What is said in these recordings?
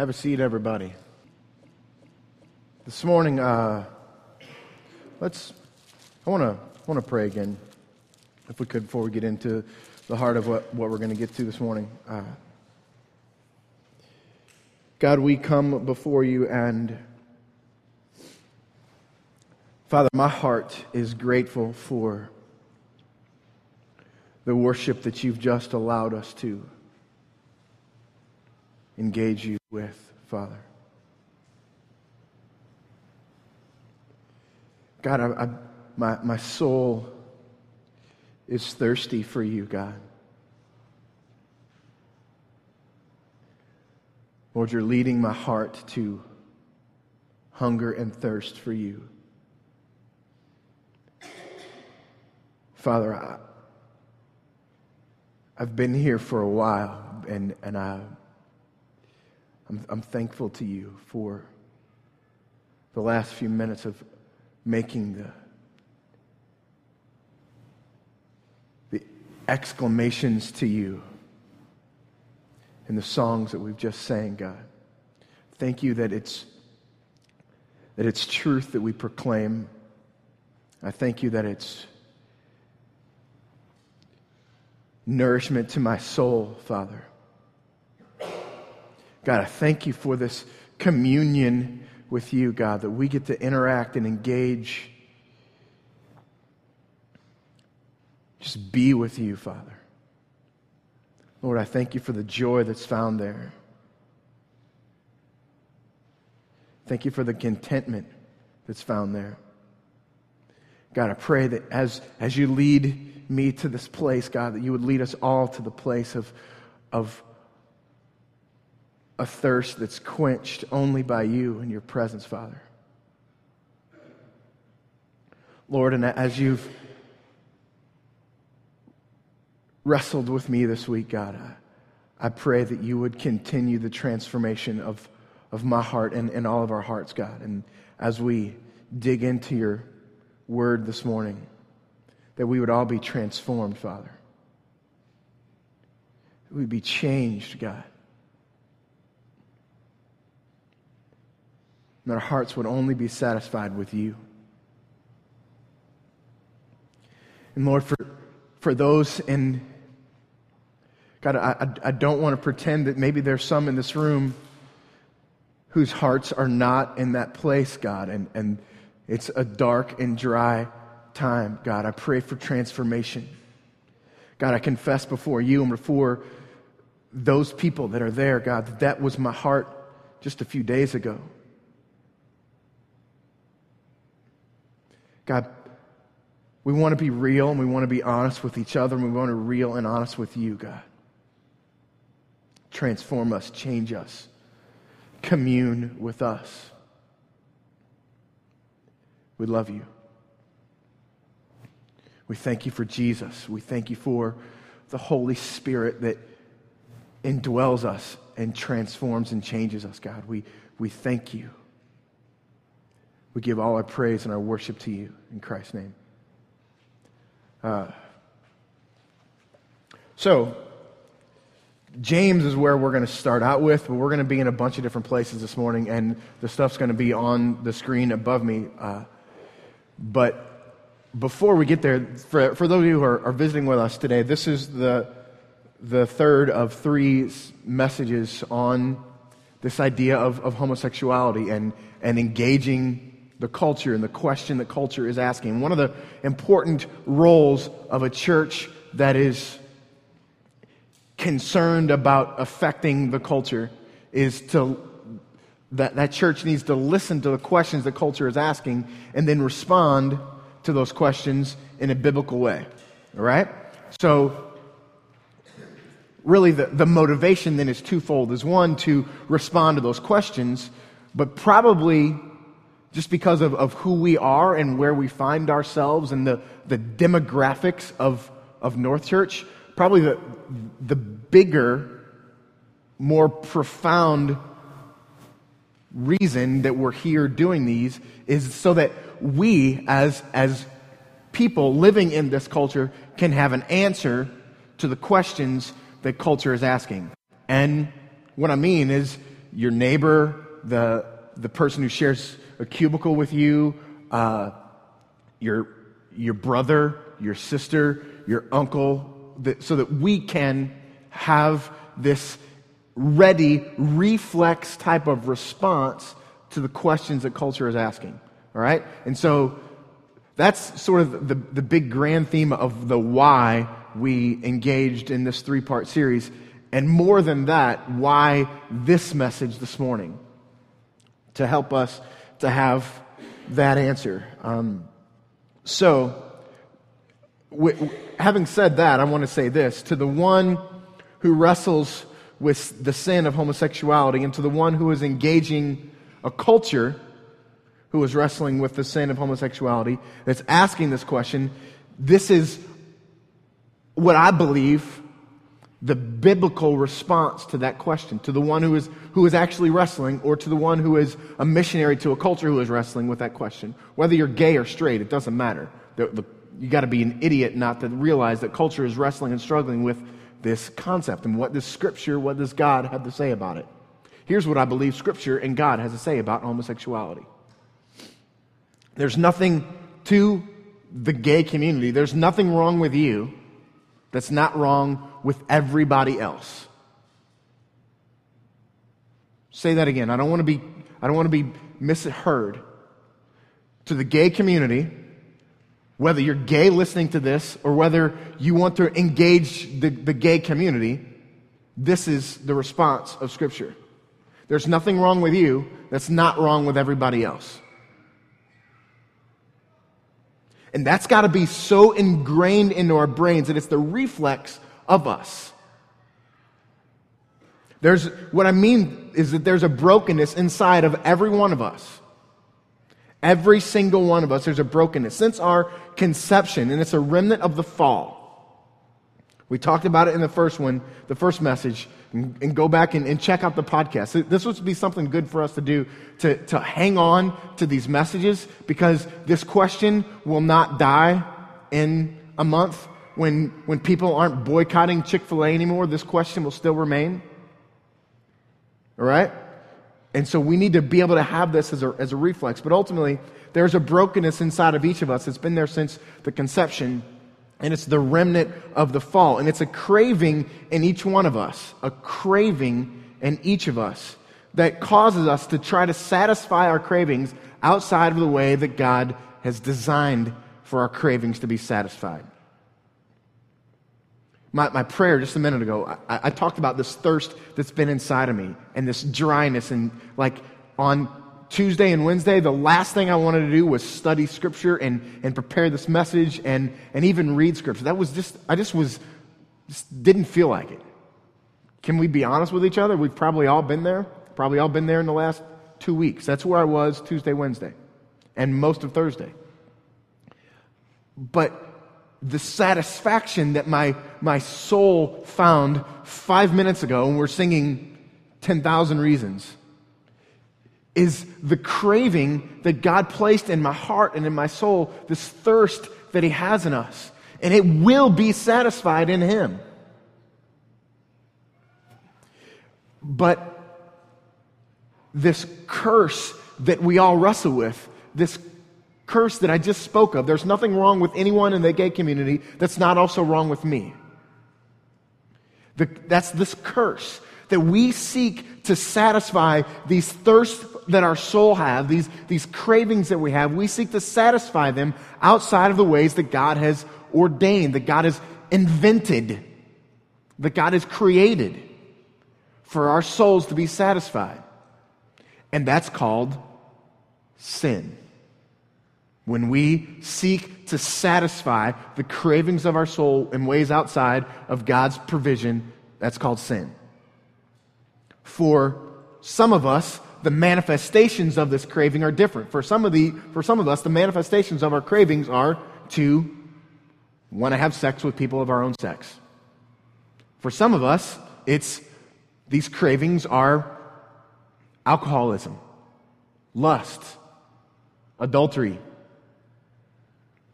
Have a seat, everybody. This morning, uh, let's. I want to want to pray again, if we could, before we get into the heart of what, what we're going to get to this morning. Uh, God, we come before you, and Father, my heart is grateful for the worship that you've just allowed us to engage you with, Father. God, I, I, my, my soul is thirsty for you, God. Lord, you're leading my heart to hunger and thirst for you. Father, I, I've been here for a while, and, and I, I'm, I'm thankful to you for the last few minutes of making the, the exclamations to you in the songs that we've just sang, God. Thank you that it's, that it's truth that we proclaim. I thank you that it's nourishment to my soul, Father. God, I thank you for this communion with you, God, that we get to interact and engage. Just be with you, Father. Lord, I thank you for the joy that's found there. Thank you for the contentment that's found there. God, I pray that as, as you lead me to this place, God, that you would lead us all to the place of, of a thirst that's quenched only by you and your presence, Father. Lord, and as you've wrestled with me this week, God, I, I pray that you would continue the transformation of, of my heart and, and all of our hearts, God. And as we dig into your word this morning, that we would all be transformed, Father. We'd be changed, God. And our hearts would only be satisfied with you. And Lord, for, for those in, God, I, I don't want to pretend that maybe there's some in this room whose hearts are not in that place, God, and, and it's a dark and dry time, God. I pray for transformation. God, I confess before you and before those people that are there, God, that that was my heart just a few days ago. God, we want to be real and we want to be honest with each other and we want to be real and honest with you, God. Transform us, change us, commune with us. We love you. We thank you for Jesus. We thank you for the Holy Spirit that indwells us and transforms and changes us, God. We, we thank you. We give all our praise and our worship to you in Christ's name. Uh, so, James is where we're going to start out with, but we're going to be in a bunch of different places this morning, and the stuff's going to be on the screen above me. Uh, but before we get there, for, for those of you who are, are visiting with us today, this is the, the third of three messages on this idea of, of homosexuality and, and engaging the culture and the question that culture is asking. One of the important roles of a church that is concerned about affecting the culture is to that, that church needs to listen to the questions that culture is asking and then respond to those questions in a biblical way. All right? So, really, the, the motivation then is twofold is one, to respond to those questions, but probably just because of, of who we are and where we find ourselves and the, the demographics of, of North Church, probably the, the bigger, more profound reason that we're here doing these is so that we, as, as people living in this culture, can have an answer to the questions that culture is asking. And what I mean is, your neighbor, the, the person who shares a cubicle with you, uh, your, your brother, your sister, your uncle, that, so that we can have this ready reflex type of response to the questions that culture is asking. All right? And so that's sort of the, the big grand theme of the why we engaged in this three part series. And more than that, why this message this morning to help us to have that answer. Um, so, w- having said that, I want to say this to the one who wrestles with the sin of homosexuality and to the one who is engaging a culture who is wrestling with the sin of homosexuality that's asking this question. This is what I believe the biblical response to that question, to the one who is, who is actually wrestling, or to the one who is a missionary to a culture who is wrestling with that question. Whether you're gay or straight, it doesn't matter. The, the, you got to be an idiot not to realize that culture is wrestling and struggling with this concept and what does Scripture, what does God have to say about it. Here's what I believe Scripture and God has to say about homosexuality. There's nothing to the gay community, there's nothing wrong with you that's not wrong with everybody else. Say that again. I don't want to be, I don't want to be misheard. To the gay community, whether you're gay listening to this or whether you want to engage the, the gay community, this is the response of Scripture. There's nothing wrong with you that's not wrong with everybody else. And that's got to be so ingrained into our brains that it's the reflex of us. There's, what I mean is that there's a brokenness inside of every one of us. Every single one of us, there's a brokenness since our conception, and it's a remnant of the fall. We talked about it in the first one, the first message, and, and go back and, and, check out the podcast. This would be something good for us to do to, to hang on to these messages because this question will not die in a month. When, when people aren't boycotting Chick fil A anymore, this question will still remain. All right? And so we need to be able to have this as a, as a reflex. But ultimately, there's a brokenness inside of each of us. It's been there since the conception and it's the remnant of the fall. And it's a craving in each one of us, a craving in each of us that causes us to try to satisfy our cravings outside of the way that God has designed for our cravings to be satisfied. My, my prayer just a minute ago, I, I talked about this thirst that's been inside of me and this dryness. And like on Tuesday and Wednesday, the last thing I wanted to do was study Scripture and, and prepare this message and, and even read Scripture. That was just, I just was, just didn't feel like it. Can we be honest with each other? We've probably all been there. Probably all been there in the last two weeks. That's where I was Tuesday, Wednesday, and most of Thursday. But the satisfaction that my, my soul found five minutes ago when we're singing 10,000 Reasons is the craving that God placed in my heart and in my soul, this thirst that He has in us. And it will be satisfied in Him. But this curse that we all wrestle with, this curse that I just spoke of, there's nothing wrong with anyone in the gay community that's not also wrong with me. The, that's this curse that we seek to satisfy these thirsts that our soul have, these, these cravings that we have, we seek to satisfy them outside of the ways that God has ordained, that God has invented, that God has created for our souls to be satisfied. And that's called sin. When we seek to satisfy the cravings of our soul in ways outside of God's provision, that's called sin. For some of us, the manifestations of this craving are different. For some of, the, for some of us, the manifestations of our cravings are to want to have sex with people of our own sex. For some of us, it's these cravings are alcoholism, lust, adultery,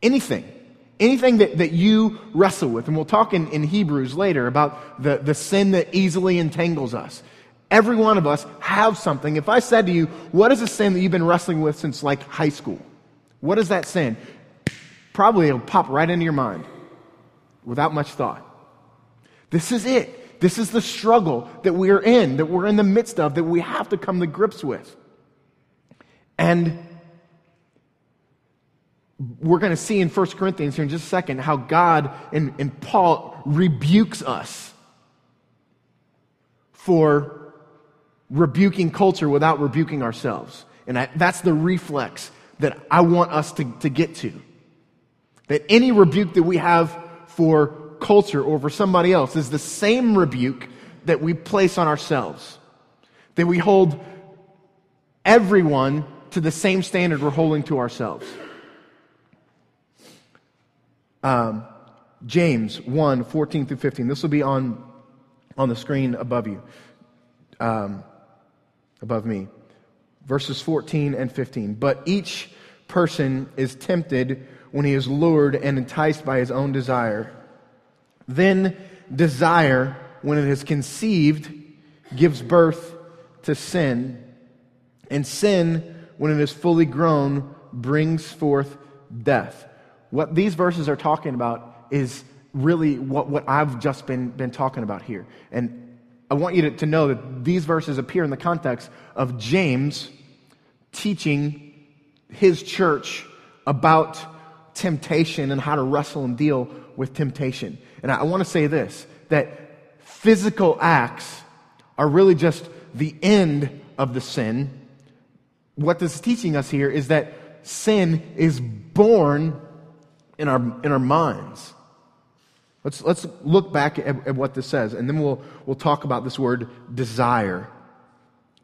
anything. Anything that, that you wrestle with. And we'll talk in, in Hebrews later about the, the sin that easily entangles us. Every one of us have something. If I said to you, what is a sin that you've been wrestling with since like high school? What is that sin? Probably it'll pop right into your mind without much thought. This is it. This is the struggle that we're in, that we're in the midst of, that we have to come to grips with. And we're going to see in 1 Corinthians here in just a second how God and, and Paul rebukes us for rebuking culture without rebuking ourselves. And I, that's the reflex that I want us to, to get to. That any rebuke that we have for culture or for somebody else is the same rebuke that we place on ourselves. That we hold everyone to the same standard we're holding to ourselves. Um, James 1 14 through 15. This will be on, on the screen above you, um, above me. Verses 14 and 15. But each person is tempted when he is lured and enticed by his own desire. Then desire, when it is conceived, gives birth to sin. And sin, when it is fully grown, brings forth death. What these verses are talking about is really what, what I've just been, been talking about here. And I want you to, to know that these verses appear in the context of James teaching his church about temptation and how to wrestle and deal with temptation. And I, I want to say this that physical acts are really just the end of the sin. What this is teaching us here is that sin is born in our, in our minds. Let's, let's look back at, at what this says, and then we'll, we'll talk about this word desire,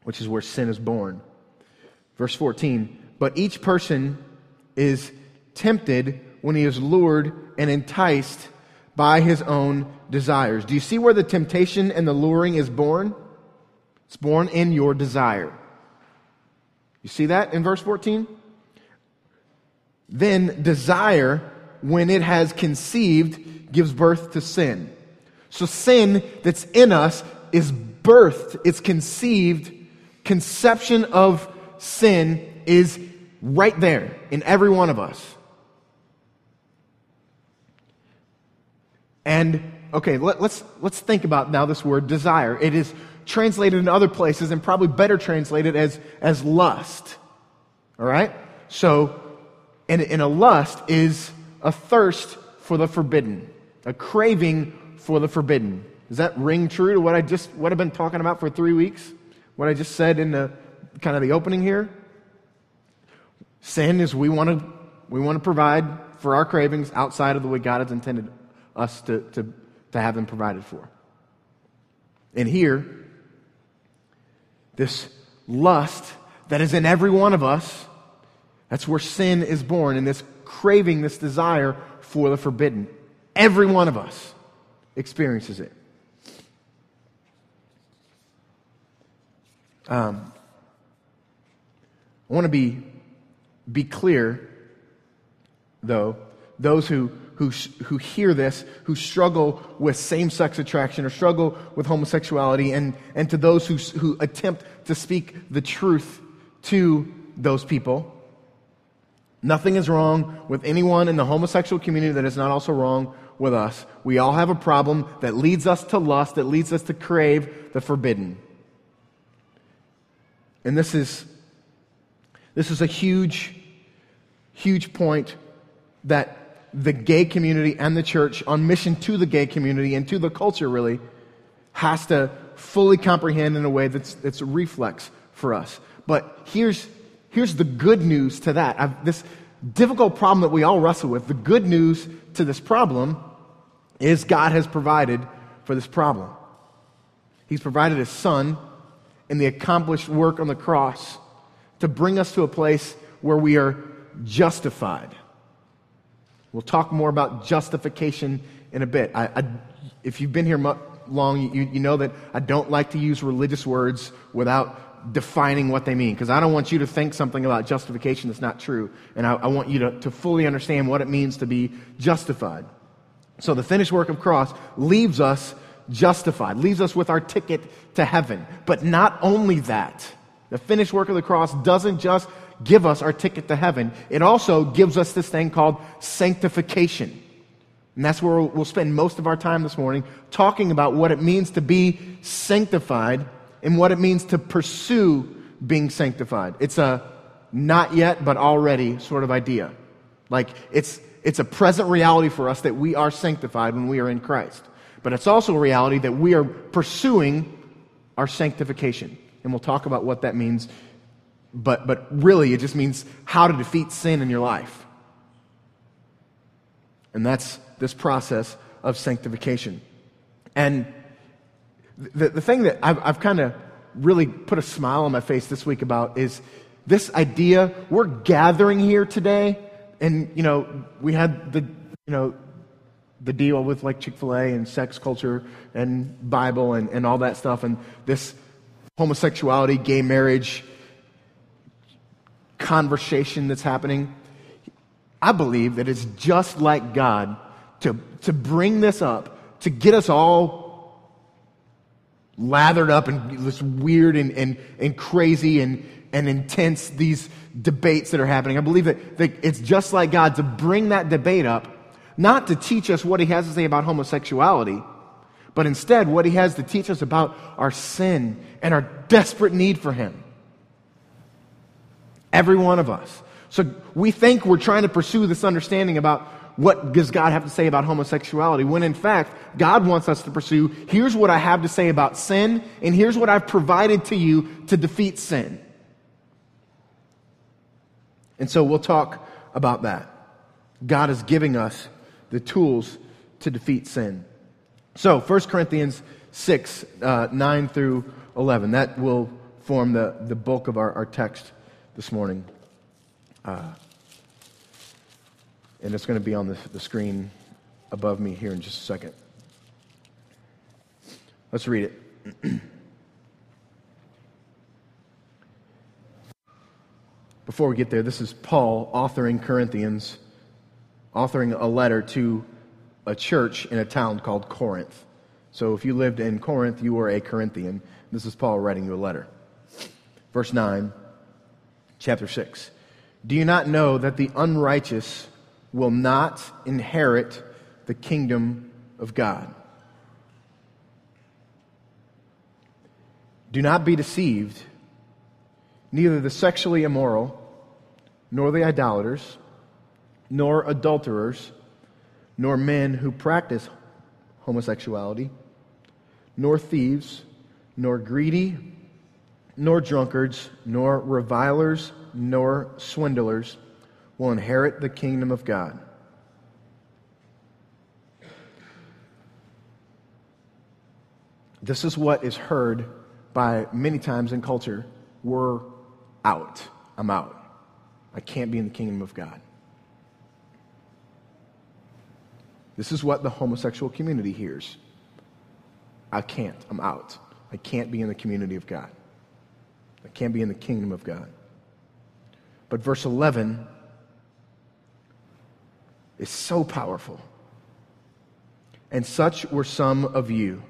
which is where sin is born. Verse 14 But each person is tempted when he is lured and enticed by his own desires. Do you see where the temptation and the luring is born? It's born in your desire. You see that in verse 14? Then desire, when it has conceived, gives birth to sin. So sin that's in us is birthed, it's conceived. Conception of sin is right there in every one of us. And okay, let, us let's, let's think about now this word desire. It is translated in other places and probably better translated as, as lust. All right? So, in, in a lust is a thirst for the forbidden, a craving for the forbidden. Does that ring true to what I just what I've been talking about for three weeks? What I just said in the kind of the opening here? Sin is we want to we want to provide for our cravings outside of the way God has intended us to, to, to have them provided for. And here, this lust that is in every one of us, that's where sin is born, and this craving, this desire for the forbidden. Every one of us experiences it. Um, I want to be, be clear, though, those who who, who hear this, who struggle with same sex attraction or struggle with homosexuality, and, and to those who, who attempt to speak the truth to those people. Nothing is wrong with anyone in the homosexual community that is not also wrong with us. We all have a problem that leads us to lust, that leads us to crave the forbidden. And this is, this is a huge, huge point that the gay community and the church on mission to the gay community and to the culture really has to fully comprehend in a way that's, that's a reflex for us. But here's, here's the good news to that. I've, this difficult problem that we all wrestle with, the good news to this problem is God has provided for this problem. He's provided His Son in the accomplished work on the cross to bring us to a place where we are justified. We'll talk more about justification in a bit. I, I, if you've been here long, you, you know that I don't like to use religious words without defining what they mean, because I don't want you to think something about justification that's not true. And I, I want you to, to fully understand what it means to be justified. So the finished work of cross leaves us justified, leaves us with our ticket to heaven. But not only that, the finished work of the cross doesn't just give us our ticket to heaven, it also gives us this thing called sanctification. And that's where we'll spend most of our time this morning talking about what it means to be sanctified and what it means to pursue being sanctified. It's a not yet, but already sort of idea. Like it's, it's a present reality for us that we are sanctified when we are in Christ. But it's also a reality that we are pursuing our sanctification. And we'll talk about what that means. But, but really, it just means how to defeat sin in your life. And that's this process of sanctification. And the, the thing that I've, I've kind of really put a smile on my face this week about is this idea we're gathering here today and you know we had the you know the deal with like chick-fil-a and sex culture and bible and, and all that stuff and this homosexuality gay marriage conversation that's happening. I believe that it's just like god to, to bring this up to get us all lathered up in this weird and, and, and crazy and, and intense these debates that are happening. I believe that, that it's just like God to bring that debate up, not to teach us what he has to say about homosexuality, but instead what he has to teach us about our sin and our desperate need for him. Every one of us. So we think we're trying to pursue this understanding about what does God have to say about homosexuality? When in fact, God wants us to pursue here's what I have to say about sin, and here's what I've provided to you to defeat sin. And so we'll talk about that. God is giving us the tools to defeat sin. So, 1 Corinthians 6, uh, 9 through 11, that will form the, the bulk of our, our text this morning. Uh, and it's going to be on the, the screen above me here in just a second. Let's read it. Before we get there, this is Paul authoring Corinthians, authoring a letter to a church in a town called Corinth. So if you lived in Corinth, you were a Corinthian. This is Paul writing you a letter. Verse 9, chapter 6. Do you not know that the unrighteous will not inherit the kingdom of God. Do not be deceived. Neither the sexually immoral, nor the idolaters, nor adulterers, nor men who practice homosexuality, nor thieves, nor greedy, nor drunkards, nor revilers, nor swindlers will inherit the kingdom of God. This is what is heard by many times in culture. We're out. I'm out. I can't be in the kingdom of God. This is what the homosexual community hears. I can't. I'm out. I can't be in the community of God. I can't be in the kingdom of God. But verse 11 is so powerful. And such were some of you.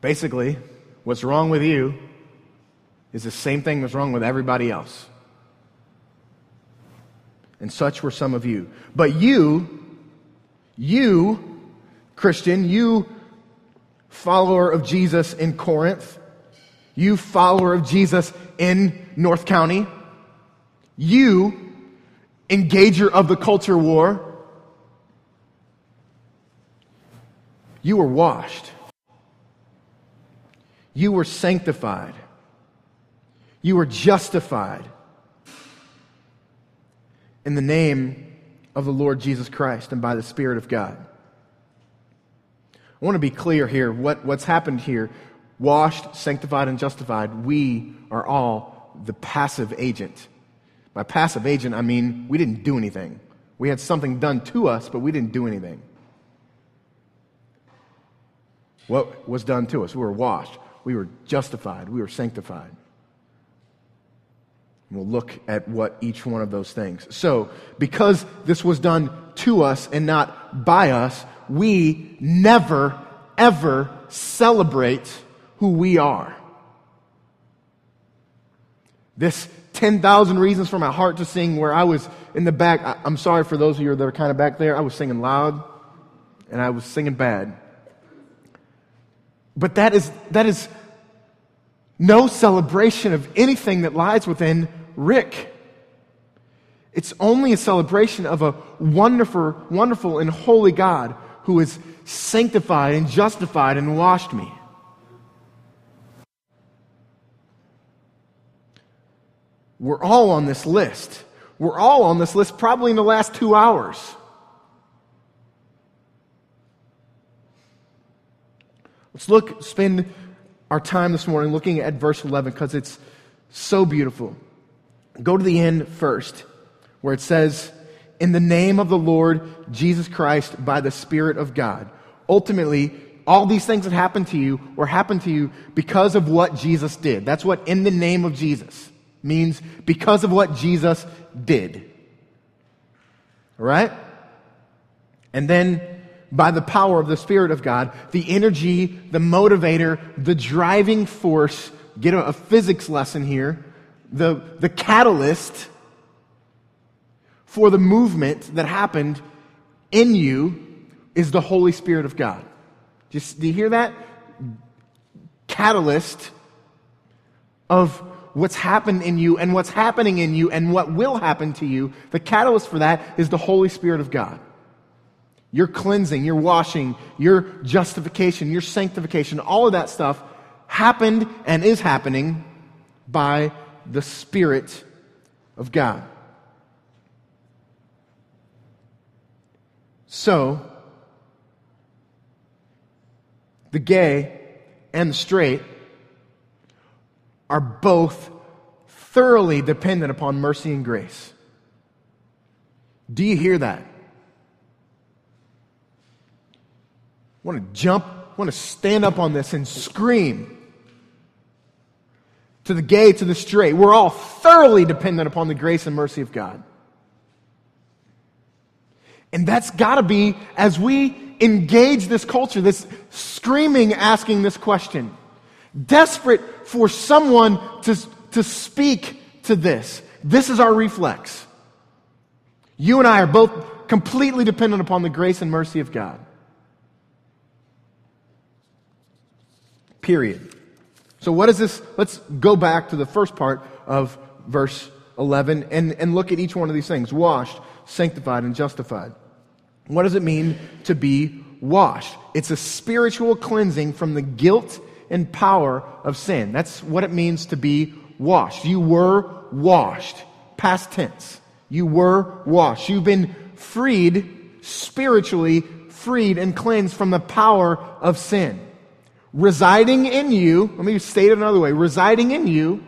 Basically, what's wrong with you is the same thing that's wrong with everybody else. And such were some of you. But you, you, Christian, you follower of Jesus in Corinth, you follower of Jesus in North County, you, engager of the culture war, you were washed. You were sanctified. You were justified in the name of the Lord Jesus Christ and by the Spirit of God. I want to be clear here what, what's happened here washed, sanctified, and justified. We are all the passive agent by passive agent, I mean we didn't do anything. We had something done to us, but we didn't do anything. What was done to us? We were washed. We were justified. We were sanctified. We'll look at what each one of those things. So, because this was done to us and not by us, we never, ever celebrate who we are. This 10,000 reasons for my heart to sing where I was in the back. I, am sorry for those of you that are kind of back there. I was singing loud and I was singing bad. But that is, that is no celebration of anything that lies within Rick. It's only a celebration of a wonderful, wonderful and holy God who has sanctified and justified and washed me. We're all on this list. We're all on this list probably in the last two hours. Let's look, spend our time this morning looking at verse 11 because it's so beautiful. Go to the end first, where it says, In the name of the Lord Jesus Christ by the Spirit of God. Ultimately, all these things that happened to you were happened to you because of what Jesus did. That's what in the name of Jesus means because of what Jesus did. Right? And then by the power of the Spirit of God, the energy, the motivator, the driving force, get a, a physics lesson here, the, the catalyst for the movement that happened in you is the Holy Spirit of God. Just, do you hear that? Catalyst of what's happened in you and what's happening in you and what will happen to you. The catalyst for that is the Holy Spirit of God your cleansing, your washing, your justification, your sanctification, all of that stuff happened and is happening by the Spirit of God. So, the gay and the straight are both thoroughly dependent upon mercy and grace. Do you hear that? want to jump, want to stand up on this and scream to the gay, to the straight. We're all thoroughly dependent upon the grace and mercy of God. And that's got to be, as we engage this culture, this screaming, asking this question, desperate for someone to, to speak to this. This is our reflex. You and I are both completely dependent upon the grace and mercy of God. Period. So, what is this? Let's go back to the first part of verse 11 and, and look at each one of these things washed, sanctified, and justified. What does it mean to be washed? It's a spiritual cleansing from the guilt and power of sin. That's what it means to be washed. You were washed. Past tense. You were washed. You've been freed, spiritually freed and cleansed from the power of sin. Residing in you, let me state it another way residing in you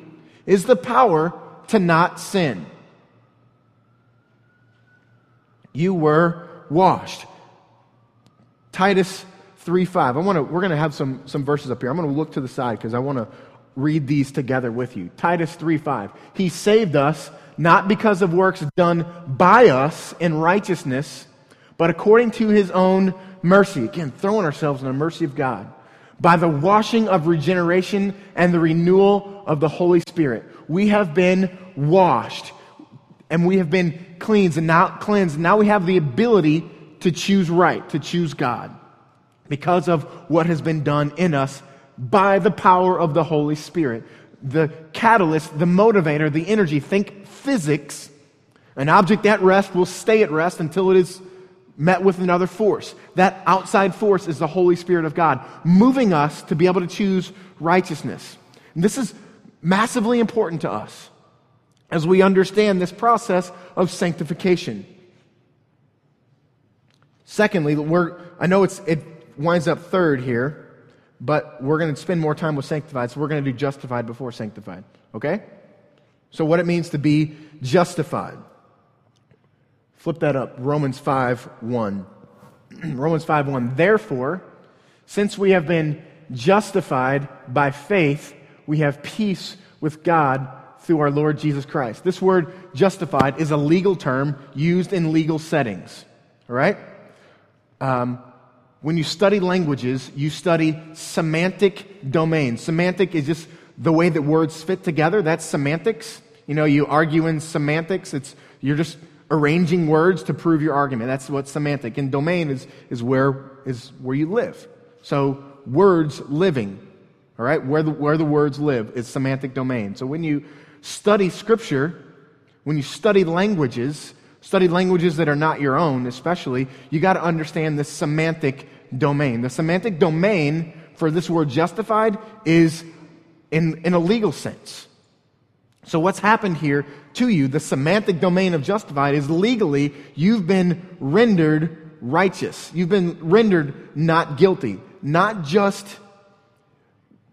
is the power to not sin. You were washed. Titus 3 5. I want to, we're going to have some, some verses up here. I'm going to look to the side because I want to read these together with you. Titus 3 5. He saved us not because of works done by us in righteousness, but according to his own mercy. Again, throwing ourselves in the mercy of God by the washing of regeneration and the renewal of the Holy Spirit. We have been washed and we have been cleansed and now cleansed. Now we have the ability to choose right, to choose God because of what has been done in us by the power of the Holy Spirit. The catalyst, the motivator, the energy. Think physics. An object at rest will stay at rest until it is met with another force. That outside force is the Holy Spirit of God, moving us to be able to choose righteousness. And this is massively important to us as we understand this process of sanctification. Secondly, we're, I know it's, it winds up third here, but we're going to spend more time with sanctified, so we're going to do justified before sanctified. Okay? So, what it means to be justified. Flip that up. Romans 5 1. Romans 5 1. Therefore, since we have been justified by faith, we have peace with God through our Lord Jesus Christ. This word justified is a legal term used in legal settings. All right? Um, when you study languages, you study semantic domains. Semantic is just the way that words fit together. That's semantics. You know, you argue in semantics. It's, you're just arranging words to prove your argument. That's what semantic. And domain is, is, where, is where you live. So words living, all right, where the, where the words live is semantic domain. So when you study scripture, when you study languages, study languages that are not your own, especially, you got to understand the semantic domain. The semantic domain for this word justified is in, in a legal sense. So, what's happened here to you, the semantic domain of justified, is legally you've been rendered righteous. You've been rendered not guilty. Not just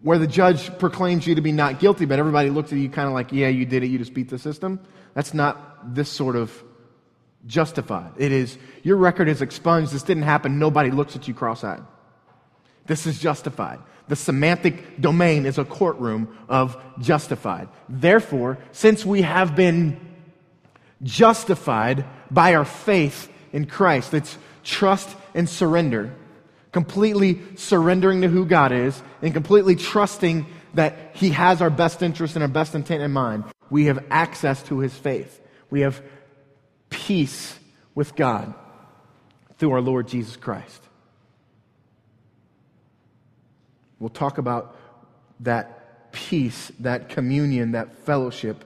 where the judge proclaims you to be not guilty, but everybody looks at you kind of like, yeah, you did it, you just beat the system. That's not this sort of justified. It is, your record is expunged, this didn't happen, nobody looks at you cross eyed. This is justified. The semantic domain is a courtroom of justified. Therefore, since we have been justified by our faith in Christ, it's trust and surrender, completely surrendering to who God is and completely trusting that He has our best interest and our best intent in mind, we have access to His faith. We have peace with God through our Lord Jesus Christ. We'll talk about that peace, that communion, that fellowship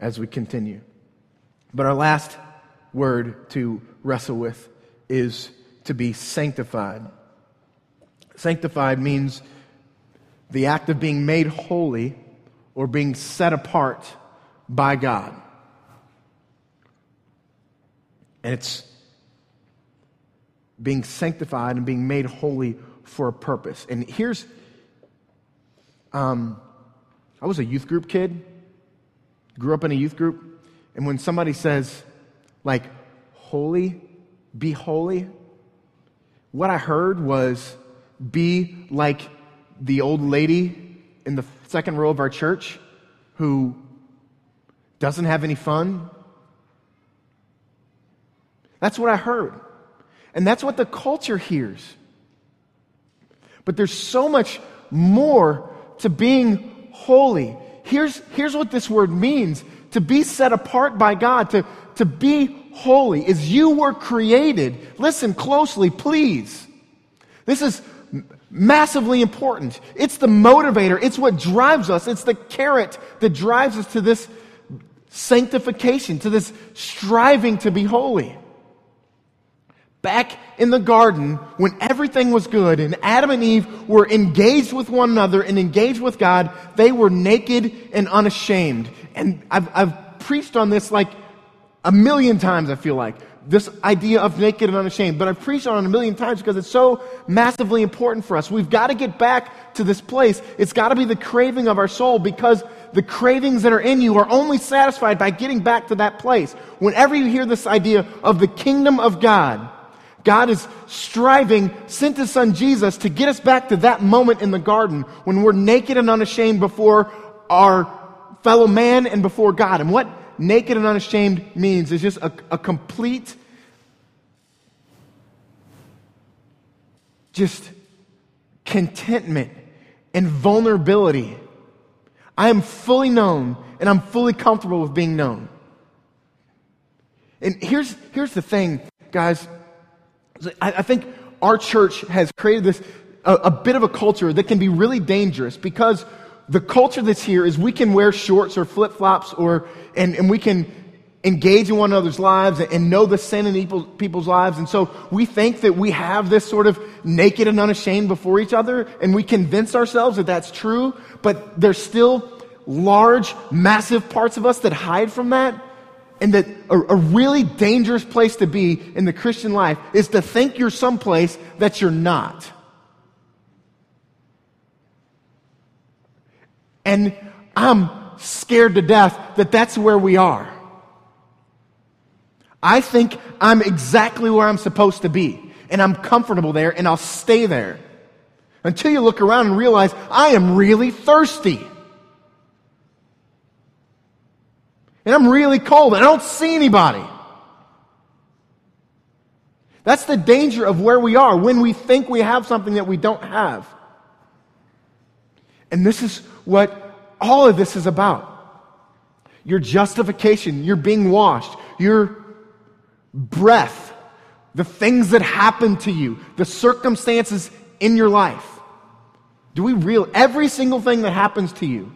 as we continue. But our last word to wrestle with is to be sanctified. Sanctified means the act of being made holy or being set apart by God. And it's being sanctified and being made holy for a purpose. And here's um, I was a youth group kid, grew up in a youth group, and when somebody says, like, holy, be holy, what I heard was, be like the old lady in the second row of our church who doesn't have any fun. That's what I heard. And that's what the culture hears. But there's so much more to being holy. Here's, here's what this word means to be set apart by God, to, to be holy, is you were created. Listen closely, please. This is massively important. It's the motivator, it's what drives us, it's the carrot that drives us to this sanctification, to this striving to be holy back in the garden when everything was good and Adam and Eve were engaged with one another and engaged with God, they were naked and unashamed. And I've, I've preached on this like a million times, I feel like. This idea of naked and unashamed. But I've preached on it a million times because it's so massively important for us. We've got to get back to this place. It's got to be the craving of our soul because the cravings that are in you are only satisfied by getting back to that place. Whenever you hear this idea of the kingdom of God, God is striving, sent his son Jesus to get us back to that moment in the garden when we're naked and unashamed before our fellow man and before God. And what naked and unashamed means is just a, a complete, just contentment and vulnerability. I am fully known and I'm fully comfortable with being known. And here's, here's the thing, guys. I, think our church has created this, a, a bit of a culture that can be really dangerous because the culture that's here is we can wear shorts or flip flops or, and, and we can engage in one another's lives and know the sin in people's lives. And so we think that we have this sort of naked and unashamed before each other and we convince ourselves that that's true, but there's still large, massive parts of us that hide from that. And that a, a, really dangerous place to be in the Christian life is to think you're someplace that you're not. And I'm scared to death that that's where we are. I think I'm exactly where I'm supposed to be, and I'm comfortable there, and I'll stay there until you look around and realize I am really thirsty. And I'm really cold and I don't see anybody. That's the danger of where we are when we think we have something that we don't have. And this is what all of this is about. Your justification, your being washed, your breath, the things that happen to you, the circumstances in your life. Do we real every single thing that happens to you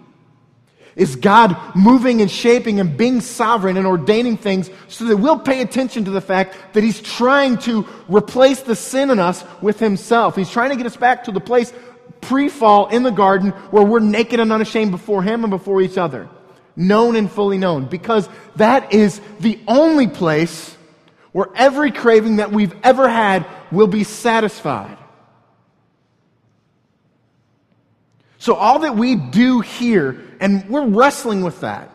is God moving and shaping and being sovereign and ordaining things so that we'll pay attention to the fact that He's trying to replace the sin in us with Himself. He's trying to get us back to the place pre fall in the garden where we're naked and unashamed before Him and before each other. Known and fully known. Because that is the only place where every craving that we've ever had will be satisfied. So, all that we do here, and we're wrestling with that,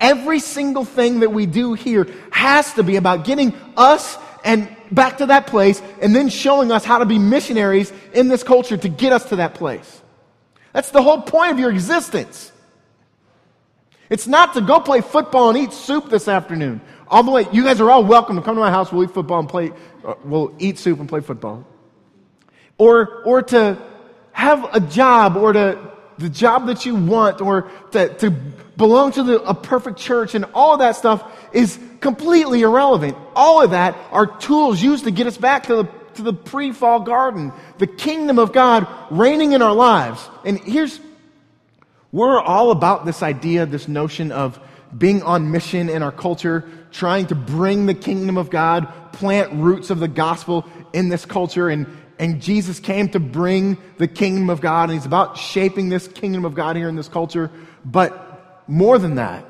every single thing that we do here has to be about getting us and back to that place and then showing us how to be missionaries in this culture to get us to that place. That's the whole point of your existence. It's not to go play football and eat soup this afternoon. All the way, you guys are all welcome to come to my house. We'll eat football and play, uh, we'll eat soup and play football. Or, or to have a job or to, the job that you want or to, to belong to the, a perfect church and all that stuff is completely irrelevant. All of that are tools used to get us back to the, to the pre-fall garden, the kingdom of God reigning in our lives. And here's, we're all about this idea, this notion of being on mission in our culture, trying to bring the kingdom of God, plant roots of the gospel in this culture and, and Jesus came to bring the kingdom of God, and He's about shaping this kingdom of God here in this culture. But more than that,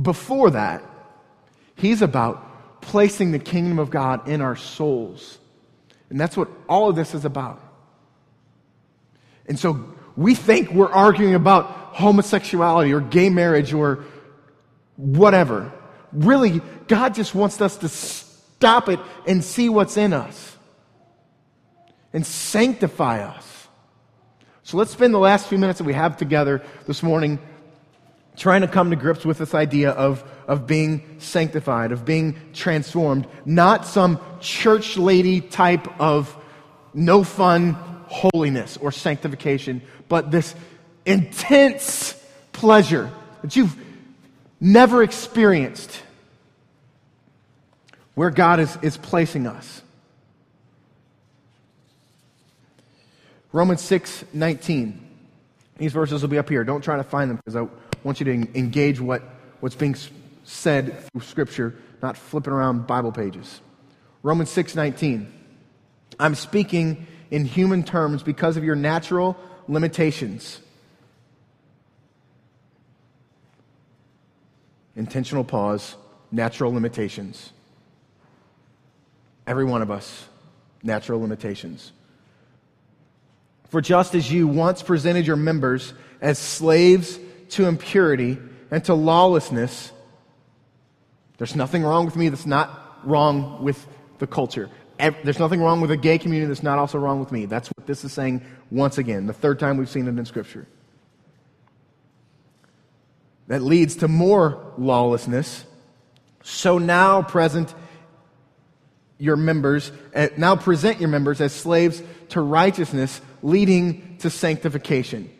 before that, He's about placing the kingdom of God in our souls. And that's what all of this is about. And so we think we're arguing about homosexuality or gay marriage or whatever. Really, God just wants us to stop it and see what's in us and sanctify us. So let's spend the last few minutes that we have together this morning trying to come to grips with this idea of, of being sanctified, of being transformed, not some church lady type of no fun holiness or sanctification, but this intense pleasure that you've never experienced where God is, is placing us. Romans 6 19. These verses will be up here. Don't try to find them because I want you to engage what, what's being said through Scripture, not flipping around Bible pages. Romans 6 19. I'm speaking in human terms because of your natural limitations. Intentional pause, natural limitations. Every one of us, natural limitations. For just as you once presented your members as slaves to impurity and to lawlessness, there's nothing wrong with me that's not wrong with the culture. There's nothing wrong with a gay community that's not also wrong with me. That's what this is saying once again, the third time we've seen it in Scripture. That leads to more lawlessness. So now present your members, eh, now present your members as slaves to righteousness, leading to sanctification.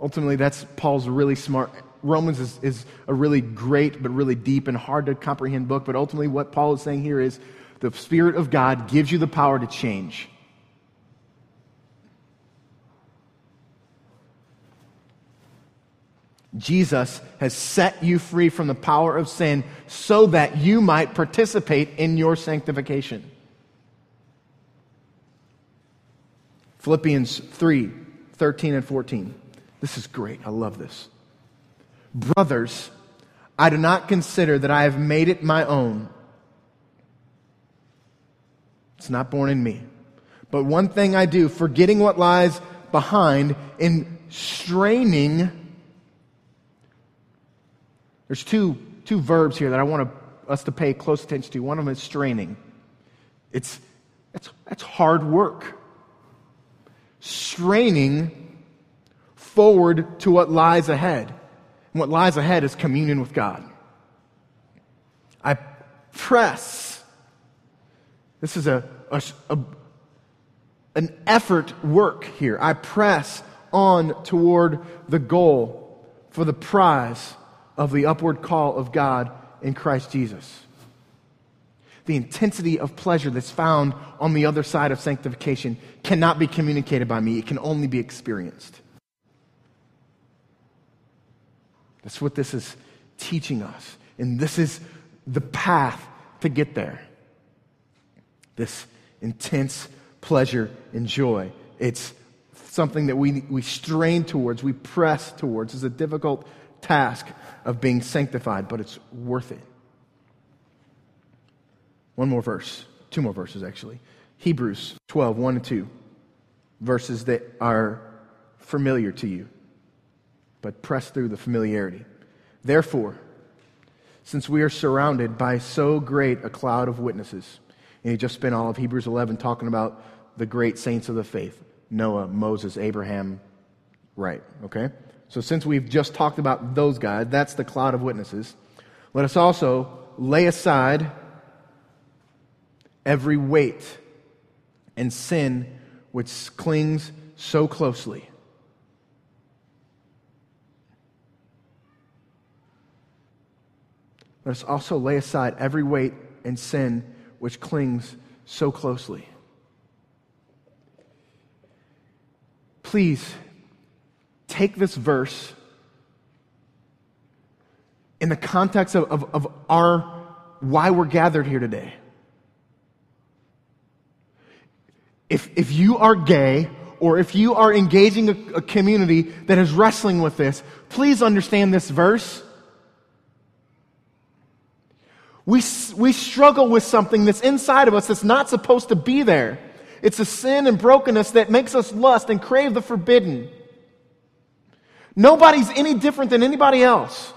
Ultimately, that's Paul's really smart. Romans is, is a really great, but really deep and hard to comprehend book. But ultimately, what Paul is saying here is the Spirit of God gives you the power to change. Jesus has set you free from the power of sin so that you might participate in your sanctification. Philippians 3 13 and 14. This is great. I love this. Brothers, I do not consider that I have made it my own. It's not born in me. But one thing I do, forgetting what lies behind, in straining. There's two, two verbs here that I want to, us to pay close attention to. One of them is straining. It's, it's, it's hard work straining forward to what lies ahead. And what lies ahead is communion with God. I press. This is a, a, a an effort work here. I press on toward the goal for the prize of the upward call of God in Christ Jesus. The intensity of pleasure that's found on the other side of sanctification cannot be communicated by me, it can only be experienced. That's what this is teaching us. And this is the path to get there. This intense pleasure and joy. It's something that we, we strain towards, we press towards. It's a difficult task of being sanctified, but it's worth it. One more verse, two more verses actually. Hebrews 12, 1 and 2. Verses that are familiar to you, but press through the familiarity. Therefore, since we are surrounded by so great a cloud of witnesses, and he just spent all of Hebrews 11 talking about the great saints of the faith Noah, Moses, Abraham, right, okay? So since we've just talked about those guys, that's the cloud of witnesses. Let us also lay aside every weight and sin which clings so closely. Let us also lay aside every weight and sin which clings so closely. Please take this verse in the context of, of, of our why we're gathered here today. If, if you are gay or if you are engaging a, a community that is wrestling with this, please understand this verse. We, we struggle with something that's inside of us that's not supposed to be there. It's a sin and brokenness that makes us lust and crave the forbidden. Nobody's any different than anybody else.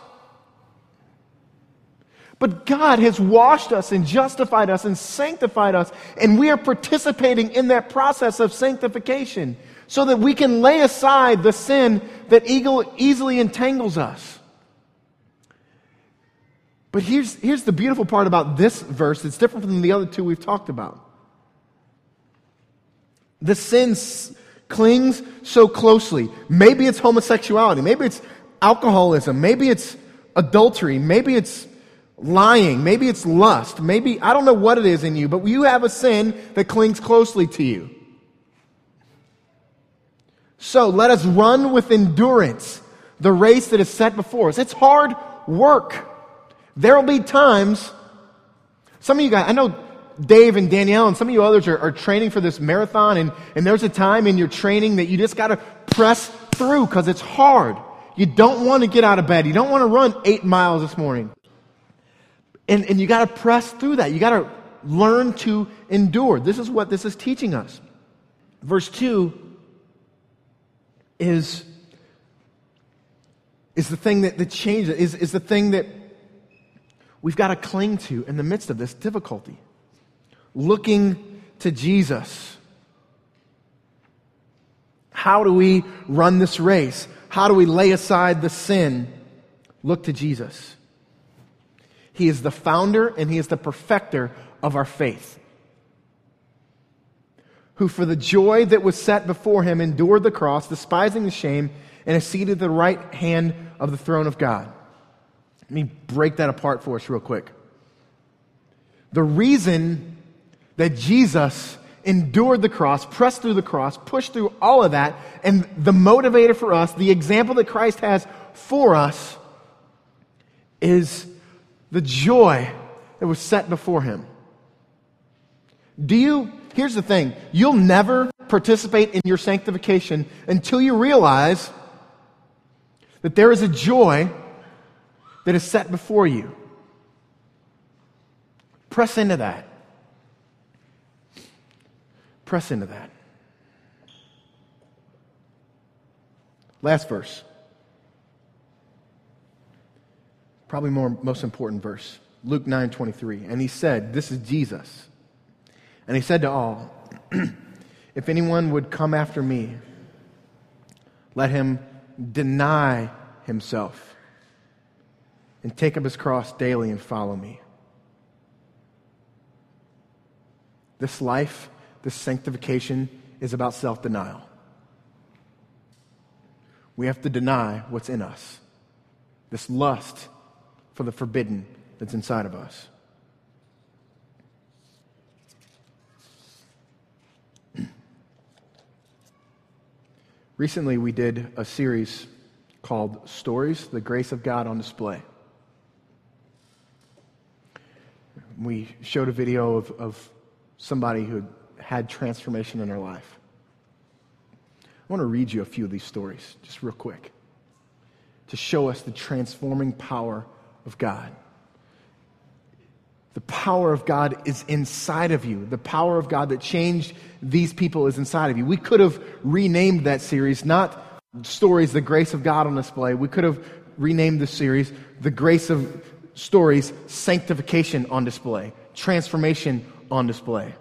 But God has washed us and justified us and sanctified us, and we are participating in that process of sanctification so that we can lay aside the sin that easily entangles us. But here's, here's the beautiful part about this verse it's different from the other two we've talked about. The sin clings so closely. Maybe it's homosexuality. Maybe it's alcoholism. Maybe it's adultery. Maybe it's lying. Maybe it's lust. Maybe, I don't know what it is in you, but you have a sin that clings closely to you. So let us run with endurance the race that is set before us. It's hard work. There will be times, some of you guys, I know Dave and Danielle and some of you others are, are training for this marathon, and, and there's a time in your training that you just got to press through because it's hard. You don't want to get out of bed. You don't want to run eight miles this morning. And, and you got to press through that. You got to learn to endure. This is what this is teaching us. Verse 2 is, is the thing that, that changes, is, is the thing that we've got to cling to in the midst of this difficulty looking to Jesus. How do we run this race? How do we lay aside the sin? Look to Jesus. He is the founder and he is the perfecter of our faith. Who, for the joy that was set before him, endured the cross, despising the shame, and is seated at the right hand of the throne of God. Let me break that apart for us real quick. The reason that Jesus endured the cross, pressed through the cross, pushed through all of that, and the motivator for us, the example that Christ has for us, is the joy that was set before him. Do you, here's the thing, you'll never participate in your sanctification until you realize that there is a joy that is set before you. Press into that. Press into that. Last verse. Probably more most important verse. Luke 9 23. And he said, This is Jesus. And he said to all, If anyone would come after me, let him deny himself and take up his cross daily and follow me. This life, this sanctification, is about self denial. We have to deny what's in us this lust for the forbidden that's inside of us. Recently, we did a series called Stories The Grace of God on Display. We showed a video of, of somebody who had transformation in their life. I want to read you a few of these stories, just real quick, to show us the transforming power of God. The power of God is inside of you. The power of God that changed these people is inside of you. We could have renamed that series, not Stories, the Grace of God on Display. We could have renamed the series, The Grace of Stories, Sanctification on Display, Transformation on Display.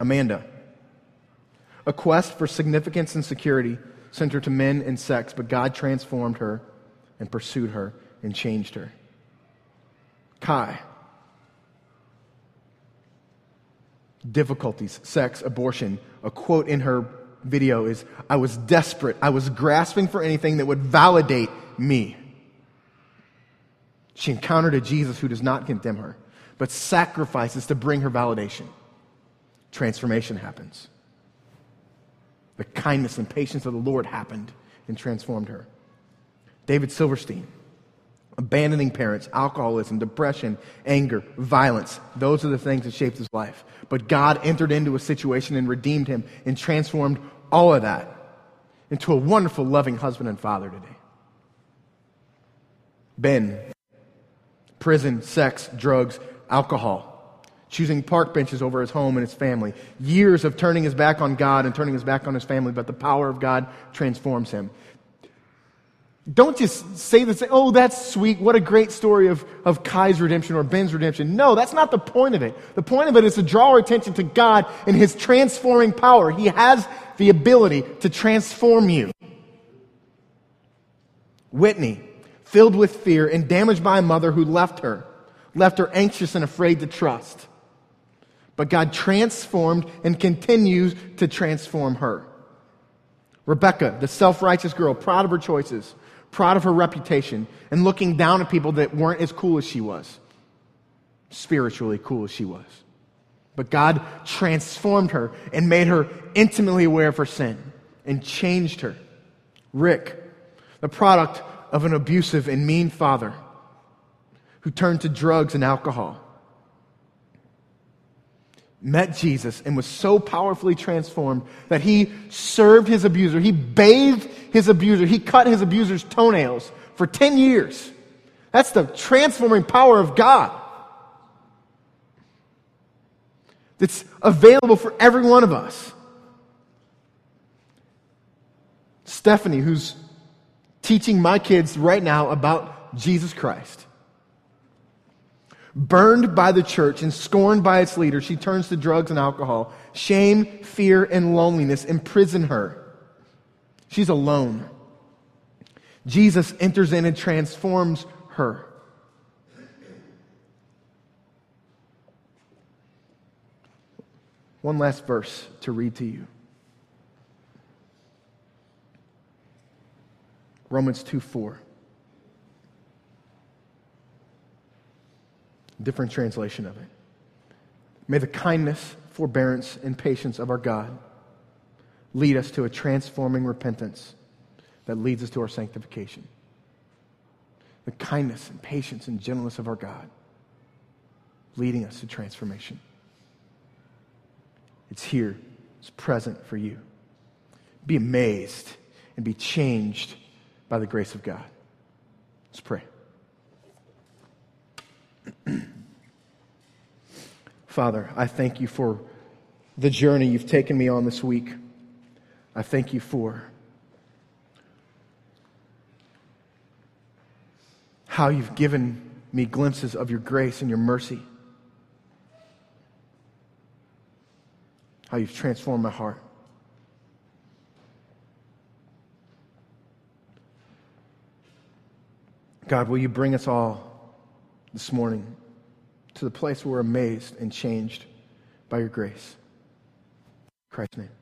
Amanda. A quest for significance and security centered to men and sex, but God transformed her and pursued her and changed her. Kai. Difficulties, sex, abortion. A quote in her video is I was desperate. I was grasping for anything that would validate me. She encountered a Jesus who does not condemn her, but sacrifices to bring her validation. Transformation happens. The kindness and patience of the Lord happened and transformed her. David Silverstein abandoning parents, alcoholism, depression, anger, violence. Those are the things that shaped his life. But God entered into a situation and redeemed him and transformed all of that into a wonderful, loving husband and father today. Ben, prison, sex, drugs, alcohol, choosing park benches over his home and his family, years of turning his back on God and turning his back on his family, but the power of God transforms him. Don't just say this, oh, that's sweet. What a great story of, of Kai's redemption or Ben's redemption. No, that's not the point of it. The point of it is to draw our attention to God and His transforming power. He has the ability to transform you. Whitney, filled with fear and damaged by a mother who left her, left her anxious and afraid to trust. But God transformed and continues to transform her. Rebecca, the self righteous girl, proud of her choices, proud of her reputation, and looking down at people that weren't as cool as she was, spiritually cool as she was. But God transformed her and made her intimately aware of her sin and changed her. Rick, the product of an abusive and mean father who turned to drugs and alcohol, met Jesus and was so powerfully transformed that he served his abuser. He bathed his abuser. He cut his abuser's toenails for 10 years. That's the transforming power of God that's available for every one of us. Stephanie, who's teaching my kids right now about Jesus Christ. Burned by the church and scorned by its leader, she turns to drugs and alcohol. Shame, fear, and loneliness imprison her. She's alone. Jesus enters in and transforms her. One last verse to read to you. Romans 2 4. Different translation of it. May the kindness, forbearance, and patience of our God lead us to a transforming repentance that leads us to our sanctification. The kindness and patience and gentleness of our God leading us to transformation. It's here, it's present for you. Be amazed and be changed by the grace of God. Let's pray. Father, I thank you for the journey you've taken me on this week. I thank you for how you've given me glimpses of your grace and your mercy. How you've transformed my heart. God, will you bring us all this morning to the place where we're amazed and changed by your grace? In Christ's name.